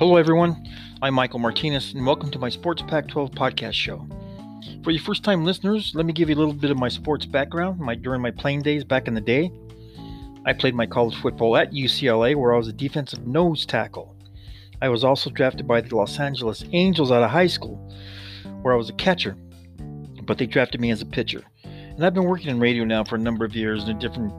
Hello, everyone. I'm Michael Martinez, and welcome to my Sports Pac 12 podcast show. For your first time listeners, let me give you a little bit of my sports background my, during my playing days back in the day. I played my college football at UCLA, where I was a defensive nose tackle. I was also drafted by the Los Angeles Angels out of high school, where I was a catcher, but they drafted me as a pitcher. And I've been working in radio now for a number of years in different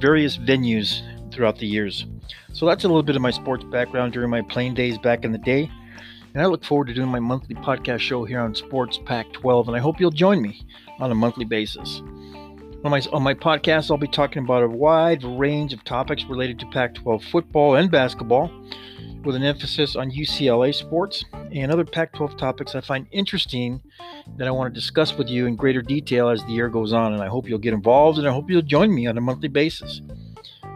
various venues throughout the years. So that's a little bit of my sports background during my playing days back in the day. And I look forward to doing my monthly podcast show here on Sports Pac 12, and I hope you'll join me on a monthly basis. On my, on my podcast, I'll be talking about a wide range of topics related to Pac 12 football and basketball, with an emphasis on UCLA sports and other Pac 12 topics I find interesting that I want to discuss with you in greater detail as the year goes on. And I hope you'll get involved and I hope you'll join me on a monthly basis.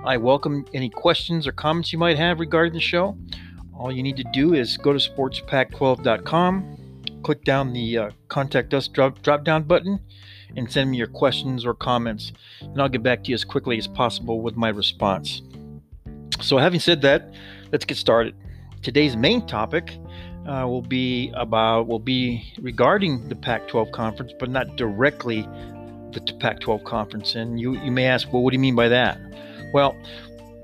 I welcome any questions or comments you might have regarding the show. All you need to do is go to sportspac12.com, click down the uh, contact us drop, drop down button, and send me your questions or comments. And I'll get back to you as quickly as possible with my response. So, having said that, let's get started. Today's main topic uh, will be about will be regarding the Pac-12 conference, but not directly the Pac-12 conference. And you you may ask, well, what do you mean by that? Well,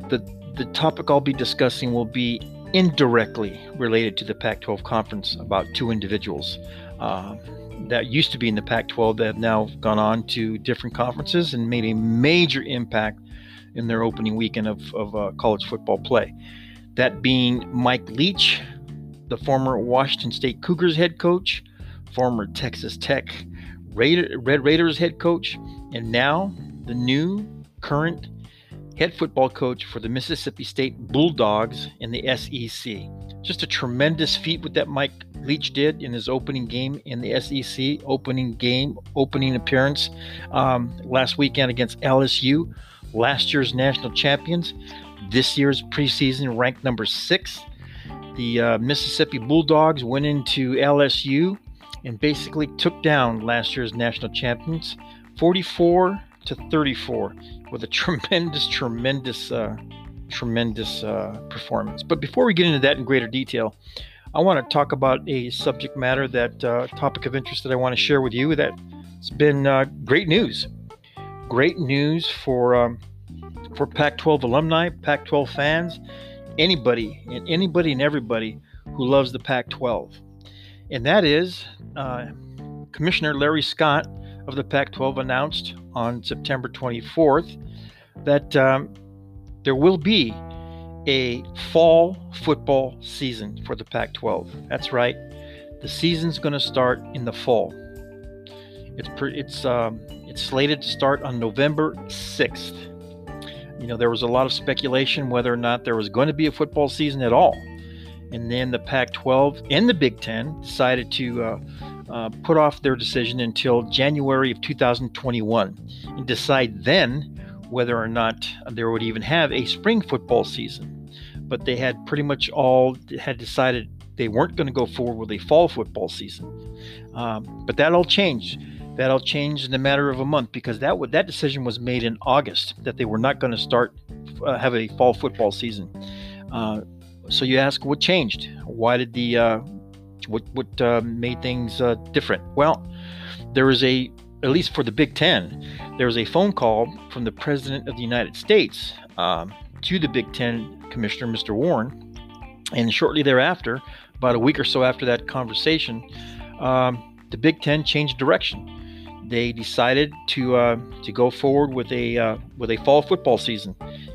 the the topic I'll be discussing will be indirectly related to the Pac-12 conference about two individuals uh, that used to be in the Pac-12 that have now gone on to different conferences and made a major impact in their opening weekend of, of uh, college football play. That being Mike Leach, the former Washington State Cougars head coach, former Texas Tech Raider, Red Raiders head coach, and now the new current head football coach for the Mississippi State Bulldogs in the SEC. Just a tremendous feat what that Mike Leach did in his opening game in the SEC, opening game, opening appearance um, last weekend against LSU, last year's national champions, this year's preseason ranked number six. The uh, Mississippi Bulldogs went into LSU and basically took down last year's national champions 44 to 34 with a tremendous, tremendous, uh, tremendous uh, performance. But before we get into that in greater detail, I want to talk about a subject matter that uh, topic of interest that I want to share with you. That's been uh, great news, great news for um, for Pac-12 alumni, Pac-12 fans, anybody and anybody and everybody who loves the Pac-12, and that is uh, Commissioner Larry Scott of the Pac 12 announced on September 24th that um, there will be a fall football season for the Pac 12. That's right, the season's going to start in the fall. It's, pre- it's, um, it's slated to start on November 6th. You know, there was a lot of speculation whether or not there was going to be a football season at all. And then the Pac 12 and the Big Ten decided to uh, uh, put off their decision until January of 2021 and decide then whether or not they would even have a spring football season. But they had pretty much all had decided they weren't going to go forward with a fall football season. Um, but that all changed. That all changed in a matter of a month because that w- that decision was made in August that they were not going to start uh, have a fall football season. Uh, so you ask, what changed? Why did the uh, what what uh, made things uh, different? Well, there was a at least for the Big Ten, there was a phone call from the President of the United States um, to the Big Ten Commissioner, Mr. Warren, and shortly thereafter, about a week or so after that conversation, um, the Big Ten changed direction. They decided to uh, to go forward with a uh, with a fall football season,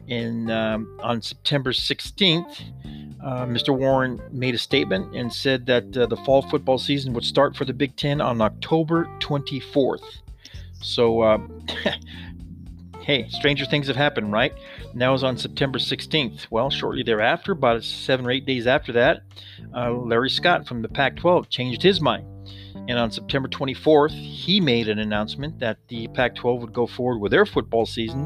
and um, on September 16th, uh, Mr. Warren made a statement and said that uh, the fall football season would start for the Big Ten on October 24th. So, uh, hey, stranger things have happened, right? Now is on September 16th. Well, shortly thereafter, about seven or eight days after that, uh, Larry Scott from the Pac 12 changed his mind. And on September 24th, he made an announcement that the Pac 12 would go forward with their football season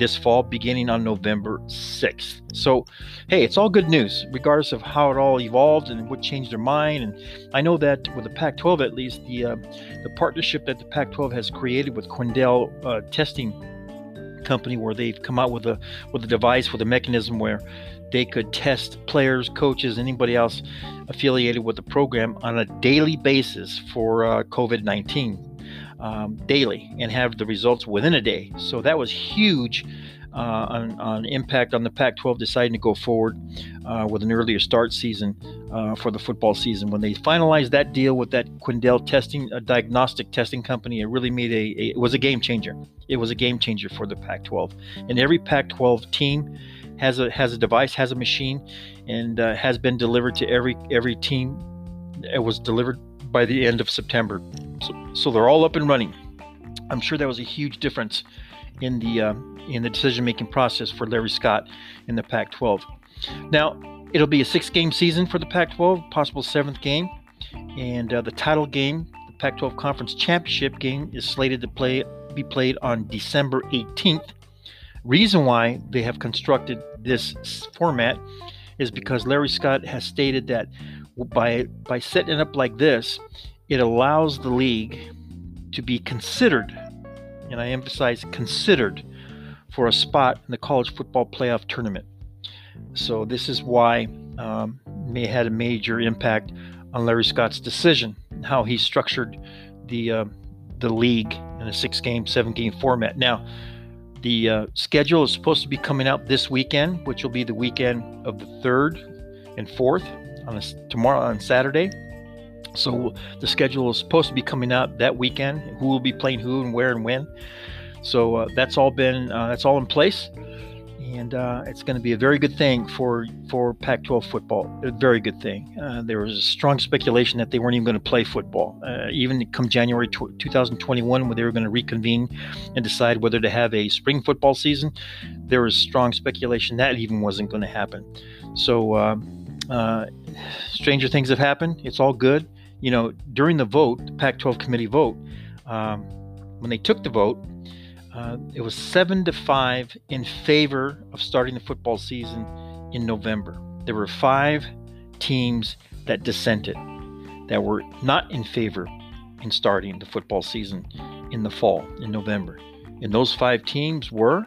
this fall beginning on November 6th. So, hey, it's all good news, regardless of how it all evolved and what changed their mind. And I know that with the Pac 12, at least, the, uh, the partnership that the Pac 12 has created with Quidel uh, Testing company where they've come out with a with a device with a mechanism where they could test players, coaches, anybody else affiliated with the program on a daily basis for uh, COVID 19 um, daily and have the results within a day. So that was huge uh, on, on, impact on the Pac 12 deciding to go forward uh, with an earlier start season uh, for the football season. When they finalized that deal with that Quidel testing, a diagnostic testing company, it really made a, a it was a game changer. It was a game changer for the Pac 12. And every Pac 12 team has a has a device, has a machine, and uh, has been delivered to every every team. It was delivered by the end of September, so, so they're all up and running. I'm sure that was a huge difference in the uh, in the decision making process for Larry Scott in the Pac-12. Now it'll be a six-game season for the Pac-12, possible seventh game, and uh, the title game, the Pac-12 Conference Championship game, is slated to play be played on December 18th. Reason why they have constructed this format is because Larry Scott has stated that by by setting it up like this, it allows the league to be considered, and I emphasize considered, for a spot in the college football playoff tournament. So this is why um, may had a major impact on Larry Scott's decision, how he structured the uh, the league in a six-game, seven-game format. Now, the uh, schedule is supposed to be coming out this weekend, which will be the weekend of the third and fourth on tomorrow on Saturday. So the schedule is supposed to be coming out that weekend. Who will be playing who and where and when. So uh, that's all been uh, that's all in place, and uh, it's going to be a very good thing for for Pac-12 football. A very good thing. Uh, there was strong speculation that they weren't even going to play football, uh, even come January 2021, when they were going to reconvene and decide whether to have a spring football season. There was strong speculation that even wasn't going to happen. So uh, stranger things have happened. It's all good. You know, during the vote, the Pac 12 committee vote, um, when they took the vote, uh, it was seven to five in favor of starting the football season in November. There were five teams that dissented, that were not in favor in starting the football season in the fall, in November. And those five teams were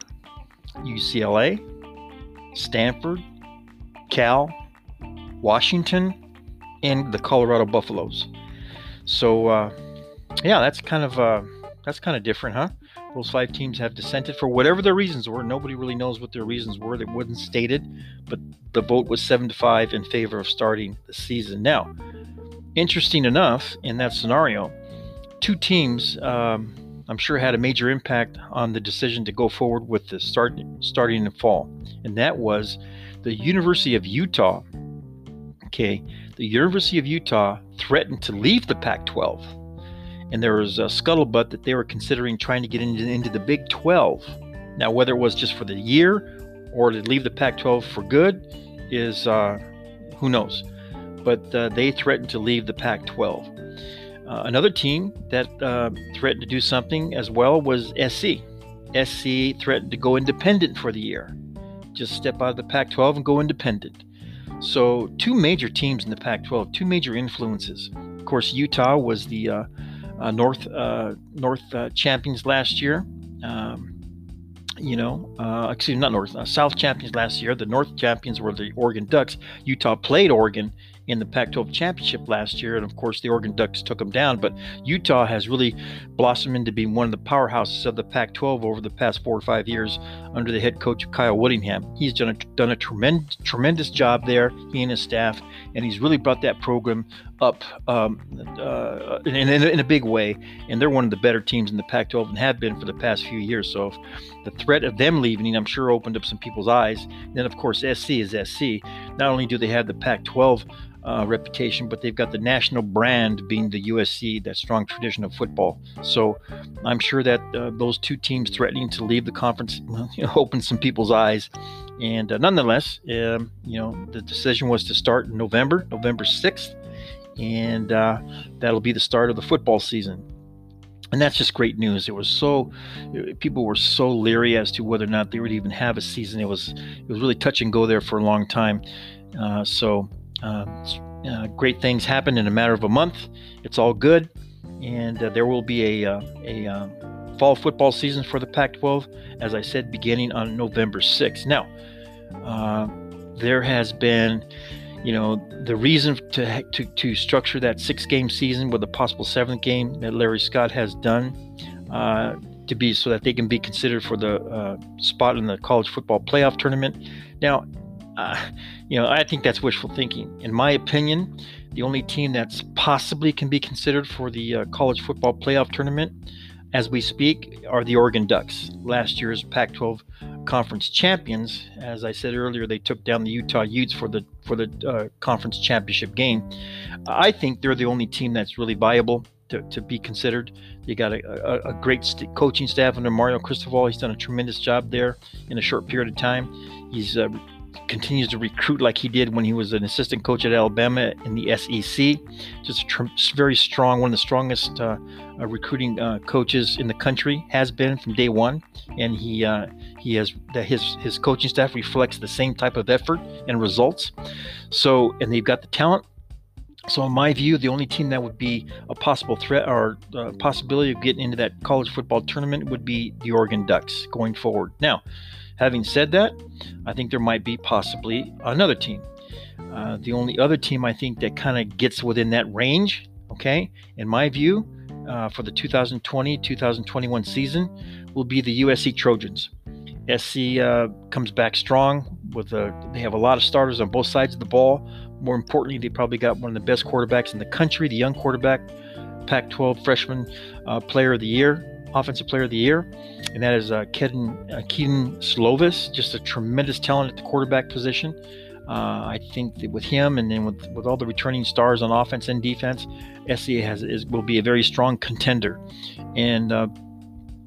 UCLA, Stanford, Cal, Washington, and the Colorado Buffaloes. So, uh, yeah, that's kind of uh, that's kind of different, huh? Those five teams have dissented for whatever their reasons were. Nobody really knows what their reasons were. They wasn't stated, but the vote was seven to five in favor of starting the season. Now, interesting enough, in that scenario, two teams, um, I'm sure, had a major impact on the decision to go forward with the start starting in the fall, and that was the University of Utah the University of Utah threatened to leave the Pac 12. And there was a scuttlebutt that they were considering trying to get into, into the Big 12. Now, whether it was just for the year or to leave the Pac 12 for good is uh, who knows. But uh, they threatened to leave the Pac 12. Uh, another team that uh, threatened to do something as well was SC. SC threatened to go independent for the year. Just step out of the Pac 12 and go independent. So, two major teams in the Pac 12, two major influences. Of course, Utah was the uh, uh, North uh, North uh, champions last year. Um, you know, uh, excuse me, not North, uh, South champions last year. The North champions were the Oregon Ducks. Utah played Oregon in the Pac 12 championship last year. And of course, the Oregon Ducks took them down. But Utah has really blossomed into being one of the powerhouses of the Pac 12 over the past four or five years under the head coach, Kyle Whittingham. He's done a, done a tremendous, tremendous job there, he and his staff. And he's really brought that program up um, uh, in, in, in, a big way. And they're one of the better teams in the Pac 12 and have been for the past few years. So the threat of them leaving, I'm sure, opened up some people's eyes. And then, of course, SC is SC. Not only do they have the Pac 12 uh, reputation, but they've got the national brand being the USC, that strong tradition of football. So I'm sure that uh, those two teams threatening to leave the conference you know, opened some people's eyes. And uh, nonetheless, um, you know, the decision was to start in November, November 6th, and uh, that'll be the start of the football season. And that's just great news. It was so people were so leery as to whether or not they would even have a season. It was it was really touch and go there for a long time. Uh, so uh, uh, great things happen in a matter of a month. It's all good, and uh, there will be a a, fall football season for the Pac 12, as I said, beginning on November 6th. Now, uh, there has been, you know, the reason to, to, to structure that six game season with a possible seventh game that Larry Scott has done. Uh, to be so that they can be considered for the uh, spot in the college football playoff tournament. Now, uh, you know, I think that's wishful thinking. In my opinion, the only team that's possibly can be considered for the uh, college football playoff tournament as we speak are the Oregon Ducks, last year's Pac-12 conference champions. As I said earlier, they took down the Utah Utes for the for the uh, conference championship game. I think they're the only team that's really viable to, to be considered. You got a, a, a great st- coaching staff under Mario Cristobal. He's done a tremendous job there in a short period of time. He's uh, continues to recruit like he did when he was an assistant coach at Alabama in the SEC. Just tr- very strong, one of the strongest uh, uh, recruiting uh, coaches in the country has been from day one, and he uh, he has that his his coaching staff reflects the same type of effort and results. So, and they've got the talent. So, in my view, the only team that would be a possible threat or uh, possibility of getting into that college football tournament would be the Oregon Ducks going forward. Now, Having said that, I think there might be possibly another team. Uh, the only other team I think that kind of gets within that range, okay, in my view, uh, for the 2020 2021 season will be the USC Trojans. SC uh, comes back strong with a, they have a lot of starters on both sides of the ball. More importantly, they probably got one of the best quarterbacks in the country, the young quarterback, Pac 12 freshman uh, player of the year, Offensive Player of the Year, and that is uh, Kedon, uh, Kedon Slovis, just a tremendous talent at the quarterback position. Uh, I think that with him and then with, with all the returning stars on offense and defense, SCA has is, will be a very strong contender. And uh,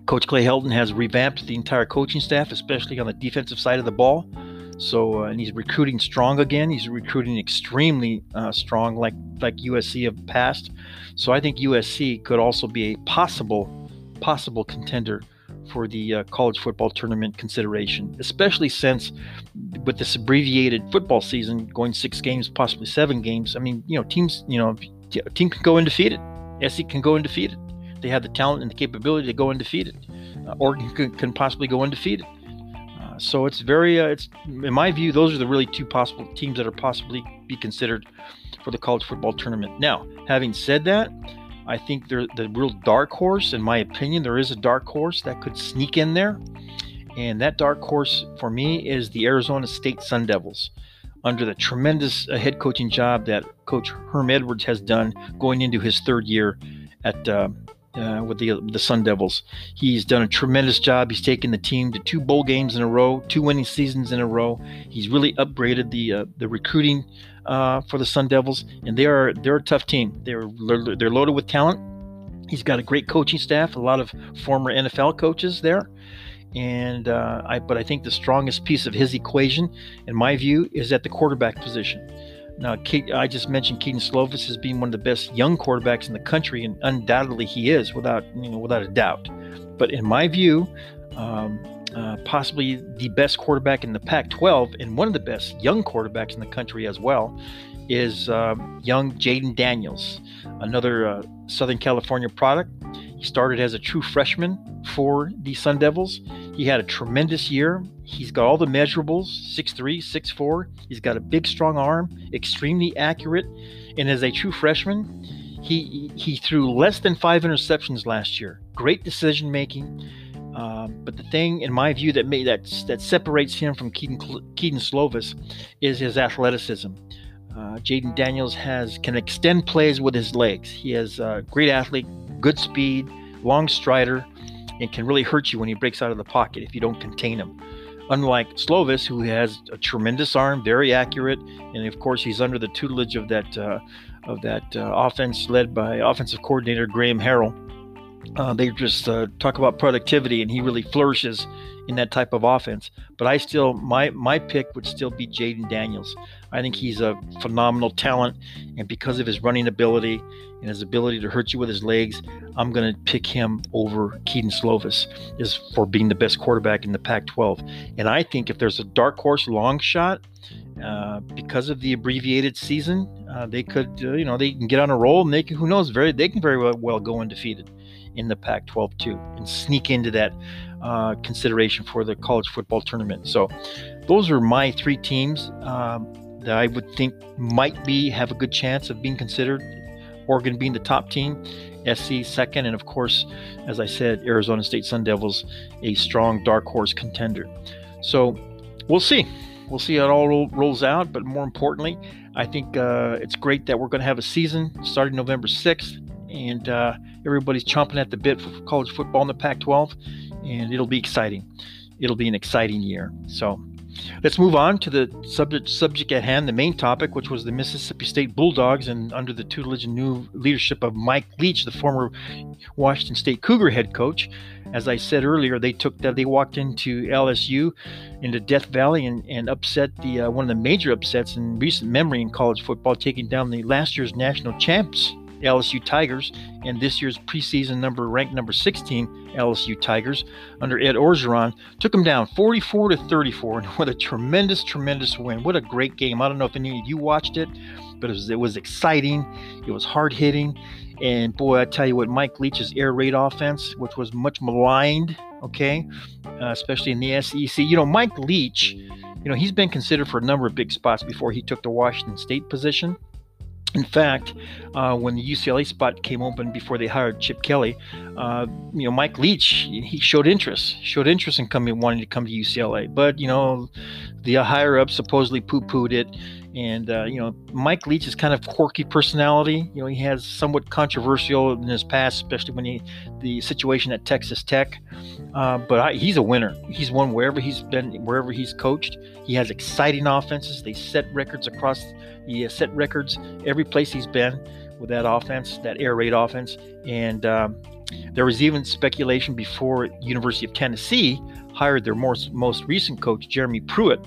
Coach Clay Helton has revamped the entire coaching staff, especially on the defensive side of the ball. So, uh, and he's recruiting strong again. He's recruiting extremely uh, strong, like like USC have past. So, I think USC could also be a possible possible contender for the uh, college football tournament consideration, especially since with this abbreviated football season going six games, possibly seven games. I mean, you know, teams, you know, a team can go undefeated. SC can go undefeated. They have the talent and the capability to go undefeated. Uh, Oregon can, can, possibly go undefeated. Uh, so it's very, uh, it's in my view, those are the really two possible teams that are possibly be considered for the college football tournament. Now, having said that, I think the real dark horse, in my opinion, there is a dark horse that could sneak in there. And that dark horse for me is the Arizona State Sun Devils. Under the tremendous uh, head coaching job that Coach Herm Edwards has done going into his third year at uh, uh, with the the Sun Devils, he's done a tremendous job. He's taken the team to two bowl games in a row, two winning seasons in a row. He's really upgraded the uh, the recruiting uh, for the Sun Devils, and they are they're a tough team. They're they're loaded with talent. He's got a great coaching staff, a lot of former NFL coaches there, and uh, I but I think the strongest piece of his equation, in my view, is at the quarterback position. Now, I just mentioned Kedon Slovis as being one of the best young quarterbacks in the country, and undoubtedly he is, without you know, without a doubt. But in my view, um, uh, possibly the best quarterback in the Pac 12 and one of the best young quarterbacks in the country as well is uh, young Jayden Daniels, another uh, Southern California product. He started as a true freshman for the Sun Devils. He had a tremendous year. He's got all the measurables 6'3, 6'4. He's got a big, strong arm, extremely accurate. And as a true freshman, he, he threw less than five interceptions last year. Great decision making um, but the thing, in my view, that made that that separates him from Keaton, Kedon Slovis is his athleticism. Uh, Jayden Daniels has can extend plays with his legs. He has a great athlete, good speed, long strider, and can really hurt you when he breaks out of the pocket if you don't contain him. Unlike Slovis, who has a tremendous arm, very accurate, and of course he's under the tutelage of that uh, of that uh, offense led by offensive coordinator Graham Harrell uh, they just uh, talk about productivity, and he really flourishes in that type of offense. But I still, my my pick would still be Jayden Daniels. I think he's a phenomenal talent, and because of his running ability and his ability to hurt you with his legs, I'm going to pick him over Keaton Slovis is for being the best quarterback in the Pac-12. And I think if there's a dark horse long shot, uh, because of the abbreviated season, uh, they could, uh, you know, they can get on a roll, and they can, who knows, very they can very well, well go undefeated in the Pac 12 too and sneak into that uh, consideration for the college football tournament. So, those are my three teams um, that I would think might be have a good chance of being considered. Oregon being the top team, SC second, and of course, as I said, Arizona State Sun Devils a strong dark horse contender. So, we'll see. We'll see how it all rolls out, but more importantly, I think uh, it's great that we're going to have a season starting November 6th, and uh, everybody's chomping at the bit for college football in the Pac 12, and it'll be exciting. It'll be an exciting year. So let's move on to the subject, subject at hand, the main topic, which was the Mississippi State Bulldogs, and under the tutelage and new leadership of Mike Leach, the former Washington State Cougar head coach. As I said earlier, they took that they walked into LSU, into Death Valley, and, and upset the uh, one of the major upsets in recent memory in college football, taking down the last year's national champs LSU Tigers and this year's preseason number ranked number 16 LSU Tigers under Ed Orgeron took them down 44 to 34 and what a tremendous tremendous win. What a great game. I don't know if any of you watched it, but it was, it was exciting. It was hard hitting. And boy, I tell you what, Mike Leach's air raid offense, which was much maligned, okay, uh, especially in the SEC. You know, Mike Leach, you know, he's been considered for a number of big spots before he took the Washington State position. In fact, uh, when the UCLA spot came open before they hired Chip Kelly, uh, you know Mike Leach he showed interest, showed interest in coming, wanting to come to UCLA. But you know, the higher up supposedly poo-pooed it, and uh, you know Mike Leach is kind of quirky personality. You know, he has somewhat controversial in his past, especially when he the situation at Texas Tech. Uh, but I, he's a winner. He's won wherever he's been, wherever he's coached. He has exciting offenses. They set records across he set records every place he's been with that offense, that air raid offense. And um, there was even speculation before University of Tennessee hired their most, most recent coach, Jeremy Pruitt,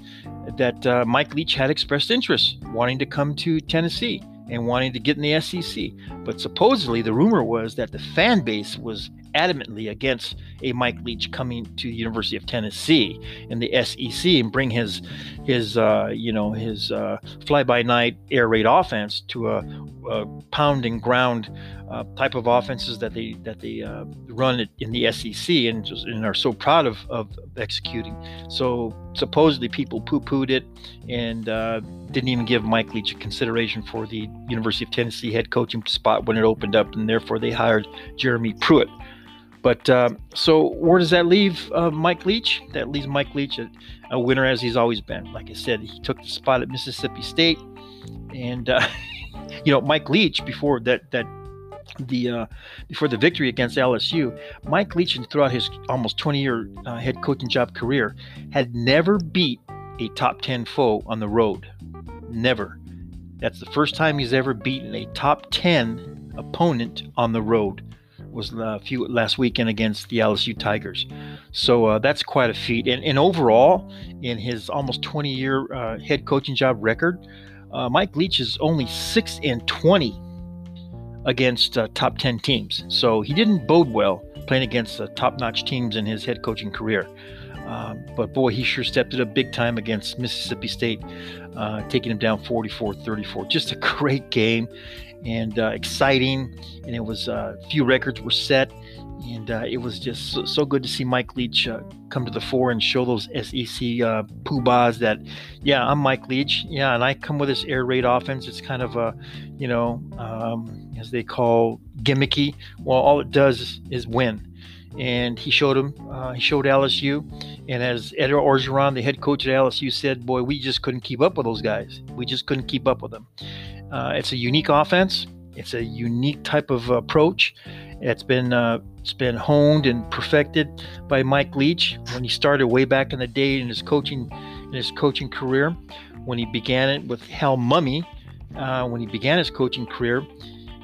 that uh, Mike Leach had expressed interest wanting to come to Tennessee and wanting to get in the SEC. But supposedly the rumor was that the fan base was adamantly against a Mike Leach coming to the University of Tennessee in the SEC and bring his his uh, you know his uh, fly by night air raid offense to a, a pound and ground uh, type of offenses that they that they uh, run in the SEC and, just, and are so proud of, of executing. So supposedly people poo-pooed it and uh, didn't even give Mike Leach a consideration for the University of Tennessee head coaching spot when it opened up, and therefore they hired Jeremy Pruitt. But uh, so where does that leave uh, Mike Leach? That leaves Mike Leach a, a, winner as he's always been. Like I said, he took the spot at Mississippi State, and uh, you know Mike Leach before that that the uh, before the victory against LSU, Mike Leach throughout his almost 20 year uh, head coaching job career had never beat a top 10 foe on the road. Never. That's the first time he's ever beaten a top 10 opponent on the road was a few last weekend against the LSU Tigers. So uh, that's quite a feat. And, and, overall, in his almost 20 year uh, head coaching job record, uh, Mike Leach is only 6 and 20 against uh, top 10 teams. So he didn't bode well playing against uh, top notch teams in his head coaching career. Um, but boy, he sure stepped it up big time against Mississippi State, uh, taking him down 44 34. Just a great game and uh, exciting. And it was uh, a few records were set, and uh, it was just so, so, good to see Mike Leach uh, come to the fore and show those SEC uh, poobahs that, yeah, I'm Mike Leach, yeah, and I come with this air raid offense. It's kind of a, you know, um, as they call gimmicky. Well, all it does is, win. And he showed him. Uh, he showed LSU, and as Ed Orgeron, the head coach at LSU, said, "Boy, we just couldn't keep up with those guys. We just couldn't keep up with them." Uh, it's a unique offense. It's a unique type of approach. It's been uh, it's been honed and perfected by Mike Leach when he started way back in the day in his coaching in his coaching career. When he began it with Hal Mumme, uh, when he began his coaching career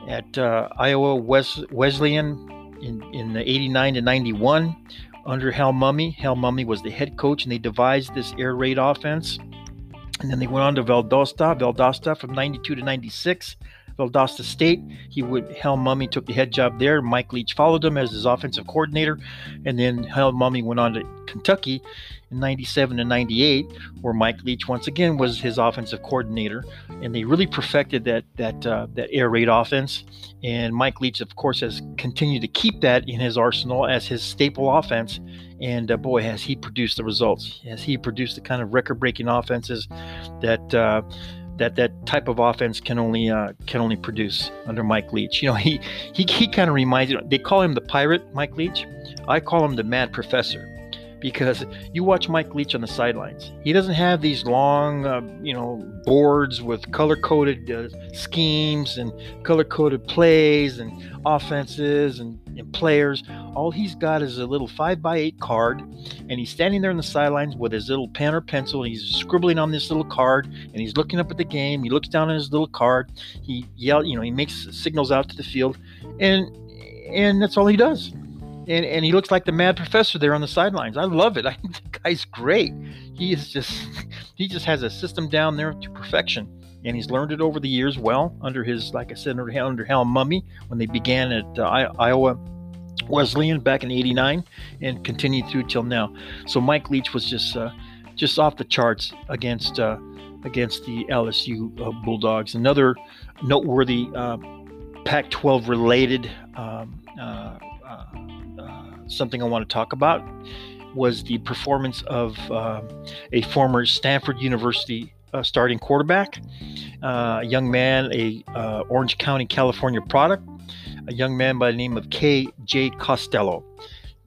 at uh, Iowa Wes- Wesleyan in in the 89 to 91 under Hal Mumme. Hal Mumme was the head coach, and they devised this air raid offense and then they went on to Valdosta, Valdosta from 92 to 96 Valdosta State. He would Hal Mumme took the head job there. Mike Leach followed him as his offensive coordinator, and then Hal Mumme went on to Kentucky in 97 and 98, where Mike Leach once again was his offensive coordinator, and they really perfected that that uh, that air raid offense. And Mike Leach, of course, has continued to keep that in his arsenal as his staple offense. And uh, boy, has he produced the results! Has he produced the kind of record-breaking offenses that uh, that that type of offense can only uh, can only produce under Mike Leach. You know, he he, he kind of reminds you. They call him the pirate, Mike Leach. I call him the mad professor because you watch Mike Leach on the sidelines. He doesn't have these long, uh, you know, boards with color-coded uh, schemes and color-coded plays and offenses and, and, players. All he's got is a little five by eight card, and he's standing there on the sidelines with his little pen or pencil, and he's scribbling on this little card, and he's looking up at the game. He looks down at his little card. He yell, you know, he makes signals out to the field, and and that's all he does and, and he looks like the mad professor there on the sidelines. I love it. I think the guy's great. He is just he just has a system down there to perfection, and he's learned it over the years well under his, like I said, under, under Hal Mumme when they began at uh, Iowa Wesleyan back in '89 and continued through till now. So Mike Leach was just uh, just off the charts against uh, against the LSU uh, Bulldogs. Another noteworthy uh, Pac-12 related. Um, uh, something I want to talk about was the performance of uh, a former Stanford University uh, starting quarterback, uh, a young man, a uh, Orange County, California product, a young man by the name of K.J. Costello.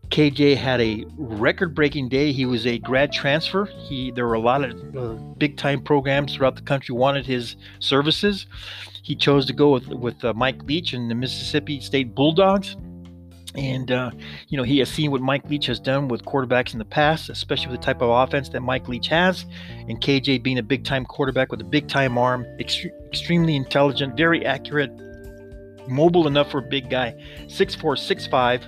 KJ had a record-breaking day. He was a grad transfer. He there were a lot of uh, big-time programs throughout the country wanted his services. He chose to go with with uh, Mike Leach and the Mississippi State Bulldogs. And, uh, you know, he has seen what Mike Leach has done with quarterbacks in the past, especially with the type of offense that Mike Leach has. And KJ being a big time quarterback with a big time arm, ext- extremely intelligent, very accurate, mobile enough for a big guy, 6'4, 6'5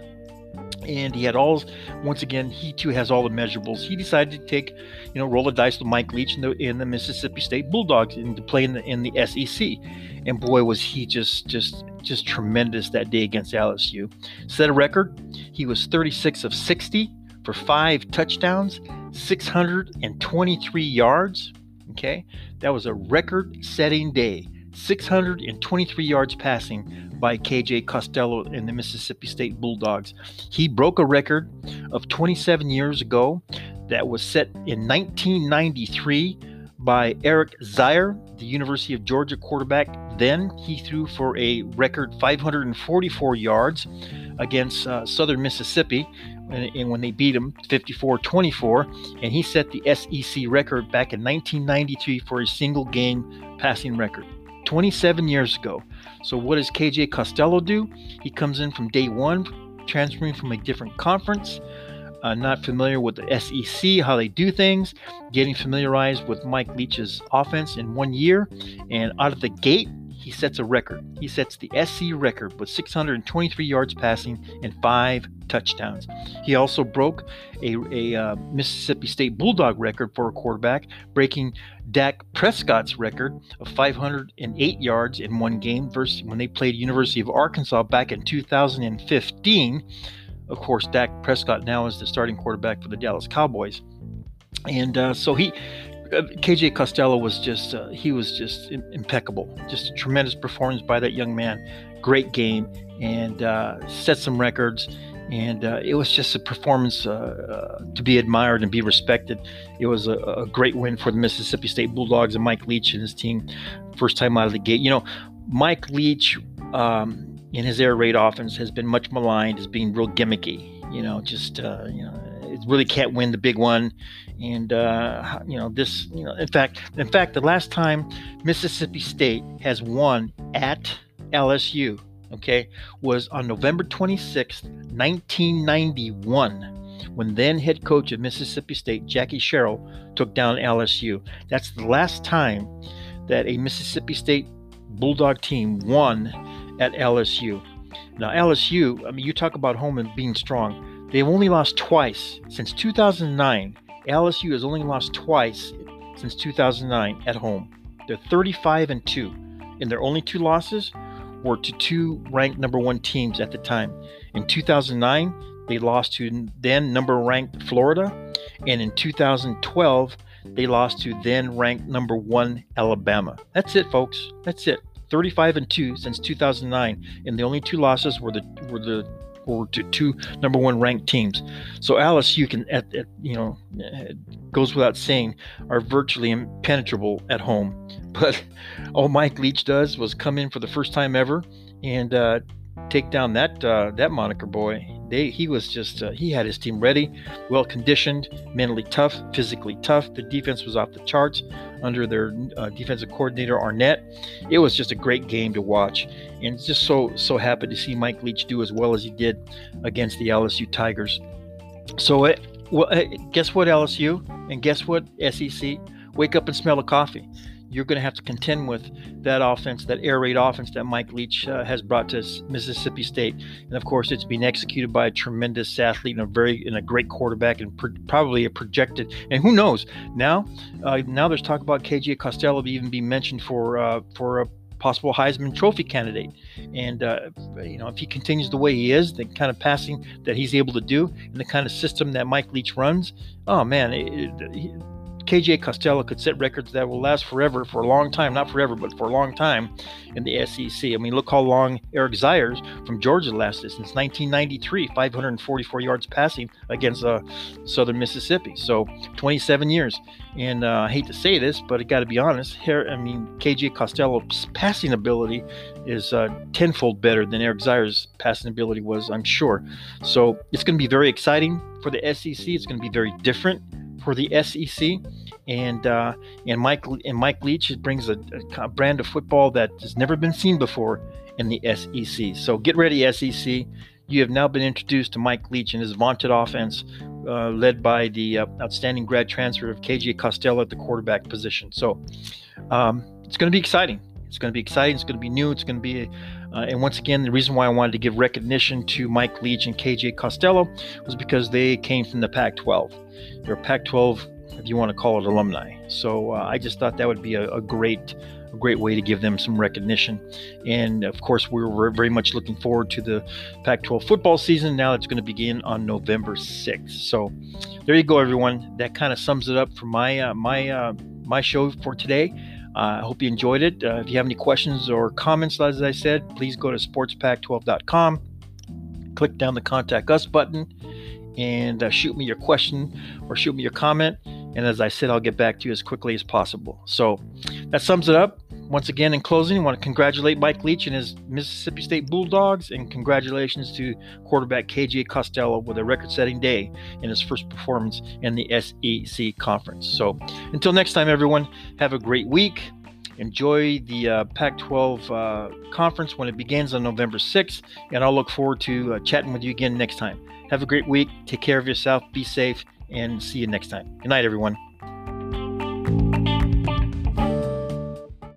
and he had all once again he too has all the measurables. He decided to take you know roll the dice with mike leach in the, in the mississippi state bulldogs and to play in the, in the sec and boy was he just just just tremendous that day against lsu set a record. He was 36 of 60 for five touchdowns 623 yards. Okay? That was a record setting day 623 yards passing by KJ Costello and the Mississippi State Bulldogs. He broke a record of 27 years ago that was set in 1993 by Eric Zeier, the University of Georgia quarterback. Then he threw for a record 544 yards against uh, Southern Mississippi and, and, when they beat him 54-24 and he set the SEC record back in 1993 for a single game passing record 27 years ago. So, what does KJ Costello do? He comes in from day one, transferring from a different conference, uh, not familiar with the SEC, how they do things, getting familiarized with Mike Leach's offense in one year, and out of the gate, he sets a record. He sets the SC record with 623 yards passing and five touchdowns. He also broke a, a uh, Mississippi State Bulldog record for a quarterback, breaking Dak Prescott's record of 508 yards in one game versus when they played University of Arkansas back in 2015. Of course, Dak Prescott now is the starting quarterback for the Dallas Cowboys. And uh, so he uh, KJ Costello was just uh, he was just impeccable. Just a tremendous performance by that young man. Great game and uh, set some records. And uh, it was just a performance uh, uh, to be admired and be respected. It was a, a, great win for the Mississippi State Bulldogs and Mike Leach and his team, first time out of the gate. You know, Mike Leach um, in his air raid offense has been much maligned as being real gimmicky. You know, just you know it really can't win the big one. And uh, you know this, you know, in fact, in fact, the last time Mississippi State has won at LSU, okay, was on November 26th, 1991, when then head coach of Mississippi State, Jackie Sherrill, took down LSU. That's the last time that a Mississippi State Bulldog team won at LSU. Now, LSU, I mean, you talk about home and being strong. They've only lost twice since 2009. LSU has only lost twice since 2009 at home. They're 35 and 2 and their only two losses were to two ranked number one teams at the time. In 2009, they lost to then number ranked Florida, and in 2012, they lost to then ranked number one Alabama. That's it, folks. That's it. 35 and two since 2009, and the only two losses were the were the were to two number one ranked teams. So LSU can, at, at, you know, goes without saying, are virtually impenetrable at home. But all Mike Leach does was come in for the first time ever and uh, take down that uh, that moniker boy. They, he was just uh, he had his team ready, well conditioned, mentally tough, physically tough. The defense was off the charts under their uh, defensive coordinator Arnett. It was just a great game to watch, and just so so happy to see Mike Leach do as well as he did against the LSU Tigers. So, it, well, guess what, LSU, and guess what, SEC? Wake up and smell the coffee you're going to have to contend with that offense, that air raid offense that Mike Leach uh, has brought to Mississippi State. And of course, it's being executed by a tremendous athlete and a very and a great quarterback, and probably a projected. And who knows? Now, uh, now there's talk about KJ Costello even being mentioned for uh, for a possible Heisman Trophy candidate. And uh, you know, if he continues the way he is, the kind of passing that he's able to do, and the kind of system that Mike Leach runs, oh man, it, it, KJ Costello could set records that will last forever for a long time, not forever, but for a long time in the SEC. I mean, look how long Eric Zeiers from Georgia lasted since 1993, 544 yards passing against uh, Southern Mississippi. So 27 years. And uh, I hate to say this, but I got to be honest. Here, I mean, KJ Costello's passing ability is uh, tenfold better than Eric Zeiers' passing ability was, I'm sure. So it's going to be very exciting for the SEC. It's going to be very different for the SEC, and uh, and Mike and Mike Leach brings a, a, brand of football that has never been seen before in the SEC. So get ready, SEC. You have now been introduced to Mike Leach and his vaunted offense, uh, led by the uh, outstanding grad transfer of KJ Costello at the quarterback position. So um, it's going to be exciting. It's going to be exciting. It's going to be new. It's going to be uh, and once again, the reason why I wanted to give recognition to Mike Leach and KJ Costello was because they came from the Pac 12. They're Pac 12, if you want to call it alumni. So uh, I just thought that would be a, a great a great way to give them some recognition. And of course, we we're very much looking forward to the Pac 12 football season. Now it's going to begin on November 6th. So there you go, everyone. That kind of sums it up for my, uh, my, uh, my show for today. Uh, I hope you enjoyed it. Uh, if you have any questions or comments, as I said, please go to sportspac12.com, click down the contact us button, and uh, shoot me your question or shoot me your comment. And as I said, I'll get back to you as quickly as possible. So that sums it up. Once again, in closing, I want to congratulate Mike Leach and his Mississippi State Bulldogs, and congratulations to quarterback KJ Costello with a record setting day in his first performance in the SEC Conference. So until next time, everyone, have a great week. Enjoy the uh, Pac 12 uh, conference when it begins on November 6th, and I'll look forward to uh, chatting with you again next time. Have a great week. Take care of yourself. Be safe, and see you next time. Good night, everyone.